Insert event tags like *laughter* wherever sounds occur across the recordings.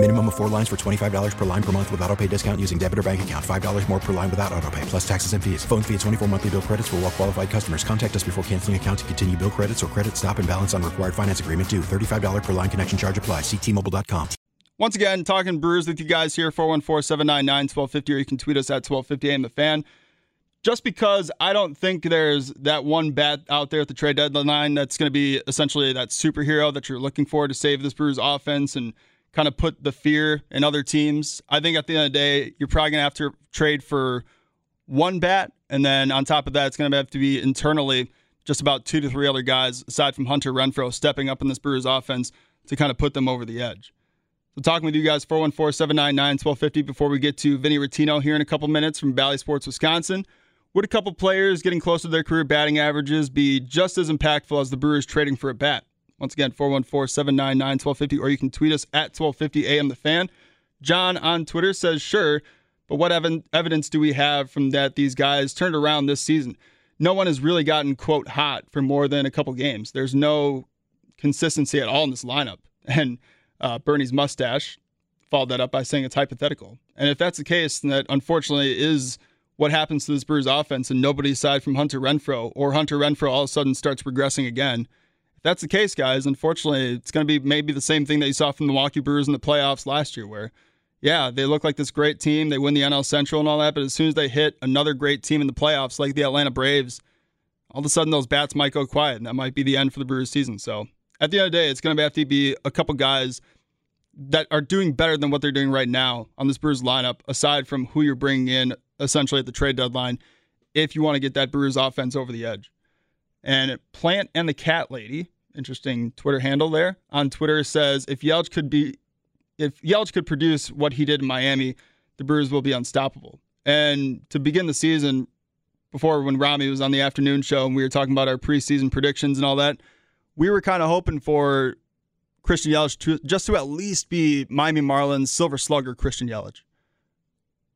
Minimum of four lines for $25 per line per month with auto pay discount using debit or bank account. $5 more per line without auto pay, plus taxes and fees. Phone fee at 24 monthly bill credits for all well qualified customers. Contact us before canceling account to continue bill credits or credit stop and balance on required finance agreement due. $35 per line connection charge apply. Ctmobile.com. Once again, talking Brewers with you guys here, 414 799 1250, or you can tweet us at 1250 AM the fan. Just because I don't think there's that one bat out there at the trade deadline that's going to be essentially that superhero that you're looking for to save this Brewers offense and kind of put the fear in other teams. I think at the end of the day, you're probably going to have to trade for one bat. And then on top of that, it's going to have to be internally just about two to three other guys, aside from Hunter Renfroe, stepping up in this Brewers offense to kind of put them over the edge. So, talking with you guys, 414 799 1250 before we get to Vinny Rottino here in a couple minutes from Bally Sports, Wisconsin. Would a couple players getting close to their career batting averages be just as impactful as the Brewers trading for a bat? Once again, 414 799 1250, or you can tweet us at 1250 AM The Fan. John on Twitter says, sure, but what ev- evidence do we have from that these guys turned around this season? No one has really gotten, quote, hot for more than a couple games. There's no consistency at all in this lineup. *laughs* And uh, Bernie's mustache followed that up by saying it's hypothetical. And if that's the case, then that unfortunately is what happens to this Brewers offense, and nobody aside from Hunter Renfroe or Hunter Renfroe all of a sudden starts progressing again. If that's the case, guys, unfortunately, it's going to be maybe the same thing that you saw from the Milwaukee Brewers in the playoffs last year, where, yeah, they look like this great team, they win the NL Central and all that, but as soon as they hit another great team in the playoffs, like the Atlanta Braves, all of a sudden those bats might go quiet, and that might be the end for the Brewers season. So at the end of the day, it's going to have to be a couple guys that are doing better than what they're doing right now on this Brewers lineup, aside from who you're bringing in essentially at the trade deadline, if you want to get that Brewers offense over the edge. And Plant and the Cat Lady, interesting Twitter handle there on Twitter says if Yelich could be, if Yelich could produce what he did in Miami, the Brewers will be unstoppable. And to begin the season, before when Rami was on the afternoon show and we were talking about our preseason predictions and all that, we were kind of hoping for Christian Yelich to just to at least be Miami Marlins silver slugger Christian Yelich.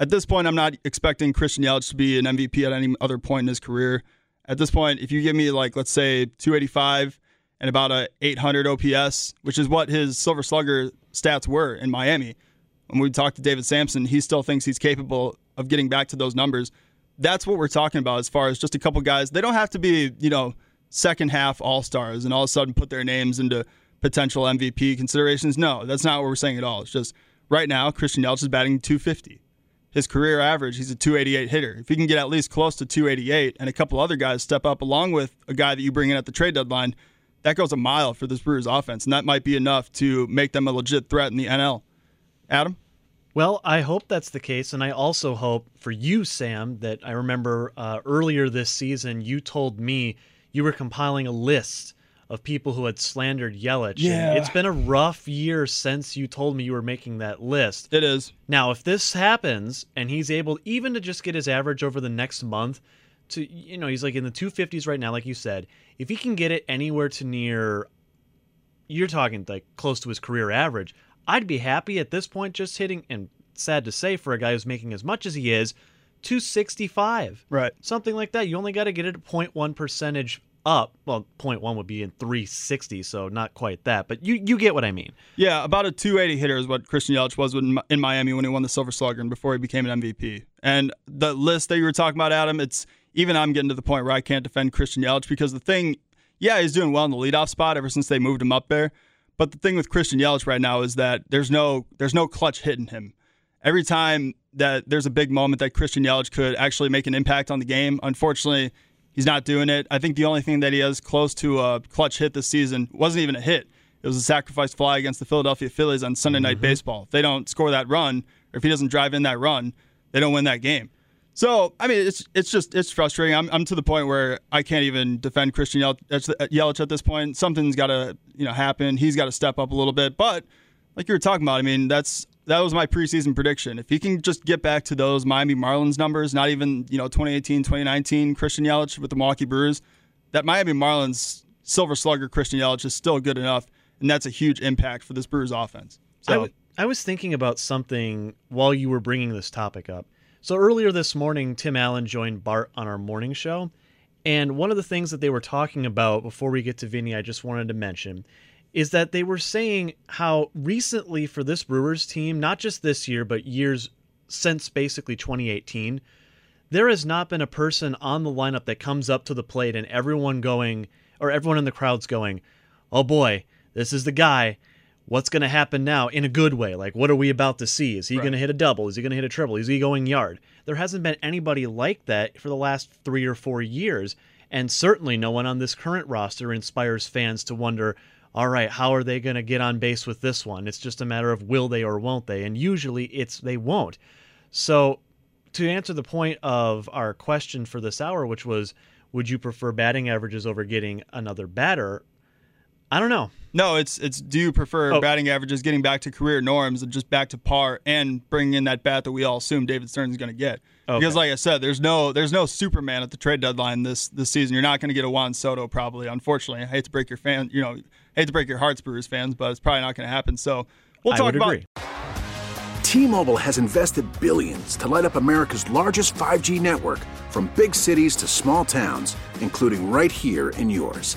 At this point, I'm not expecting Christian Yelich to be an MVP at any other point in his career. At this point, if you give me like let's say 285 and about a 800 OPS, which is what his silver slugger stats were in Miami, when we talked to David Samson, he still thinks he's capable of getting back to those numbers. That's what we're talking about as far as just a couple guys. They don't have to be, you know, second half all stars and all of a sudden put their names into potential MVP considerations. No, that's not what we're saying at all. It's just right now, Christian Yelich is batting 250. His career average, he's a 288 hitter. If he can get at least close to 288 and a couple other guys step up along with a guy that you bring in at the trade deadline, that goes a mile for this Brewers offense. And that might be enough to make them a legit threat in the NL. Adam? Well, I hope that's the case. And I also hope for you, Sam, that I remember uh, earlier this season, you told me you were compiling a list of people who had slandered Yelich. Yeah. And it's been a rough year since you told me you were making that list. It is. Now, if this happens and he's able even to just get his average over the next month to you know, he's like in the 250s right now like you said. If he can get it anywhere to near you're talking like close to his career average, I'd be happy at this point just hitting and sad to say for a guy who's making as much as he is 265. Right. Something like that. You only got to get it a 0.1 percentage up. Well, 0.1 would be in 360, so not quite that, but you you get what I mean. Yeah, about a 280 hitter is what Christian Yelich was in Miami when he won the Silver Slugger and before he became an MVP. And the list that you were talking about, Adam, it's even I'm getting to the point where I can't defend Christian Yelich because the thing, yeah, he's doing well in the leadoff spot ever since they moved him up there. But the thing with Christian Yelich right now is that there's no there's no clutch hitting him. Every time that there's a big moment that Christian Yelich could actually make an impact on the game, unfortunately, he's not doing it. I think the only thing that he has close to a clutch hit this season wasn't even a hit. It was a sacrifice fly against the Philadelphia Phillies on Sunday Night mm-hmm. Baseball. If they don't score that run, or if he doesn't drive in that run, they don't win that game. So, I mean, it's it's just it's frustrating. I'm, I'm to the point where I can't even defend Christian Yel- Yelich at this point. Something's got to you know happen. He's got to step up a little bit. But like you were talking about, I mean, that's that was my preseason prediction. If he can just get back to those Miami Marlins numbers, not even you know 2018, 2019 Christian Yelich with the Milwaukee Brewers, that Miami Marlins Silver Slugger Christian Yelich is still good enough, and that's a huge impact for this Brewers offense. So I, w- I was thinking about something while you were bringing this topic up. So earlier this morning, Tim Allen joined Bart on our morning show. And one of the things that they were talking about before we get to Vinny, I just wanted to mention, is that they were saying how recently for this Brewers team, not just this year, but years since basically 2018, there has not been a person on the lineup that comes up to the plate and everyone going, or everyone in the crowd's going, oh boy, this is the guy. What's going to happen now in a good way? Like, what are we about to see? Is he Right. going to hit a double? Is he going to hit a triple? Is he going yard? There hasn't been anybody like that for the last three or four years. And certainly no one on this current roster inspires fans to wonder, all right, how are they going to get on base with this one? It's just a matter of will they or won't they? And usually it's they won't. So, to answer the point of our question for this hour, which was, would you prefer batting averages over getting another batter? I don't know. No, it's it's. Do you prefer Oh. batting averages getting back to career norms and just back to par and bringing in that bat that we all assume David Stearns is going to get? Because, like I said, there's no there's no Superman at the trade deadline this this season. You're not going to get a Juan Soto probably. Unfortunately, I hate to break your fan, you know, hate to break your hearts, Brewers fans, but it's probably not going to happen. So we'll I talk would about agree. T-Mobile has invested billions to light up America's largest 5G network from big cities to small towns, including right here in yours.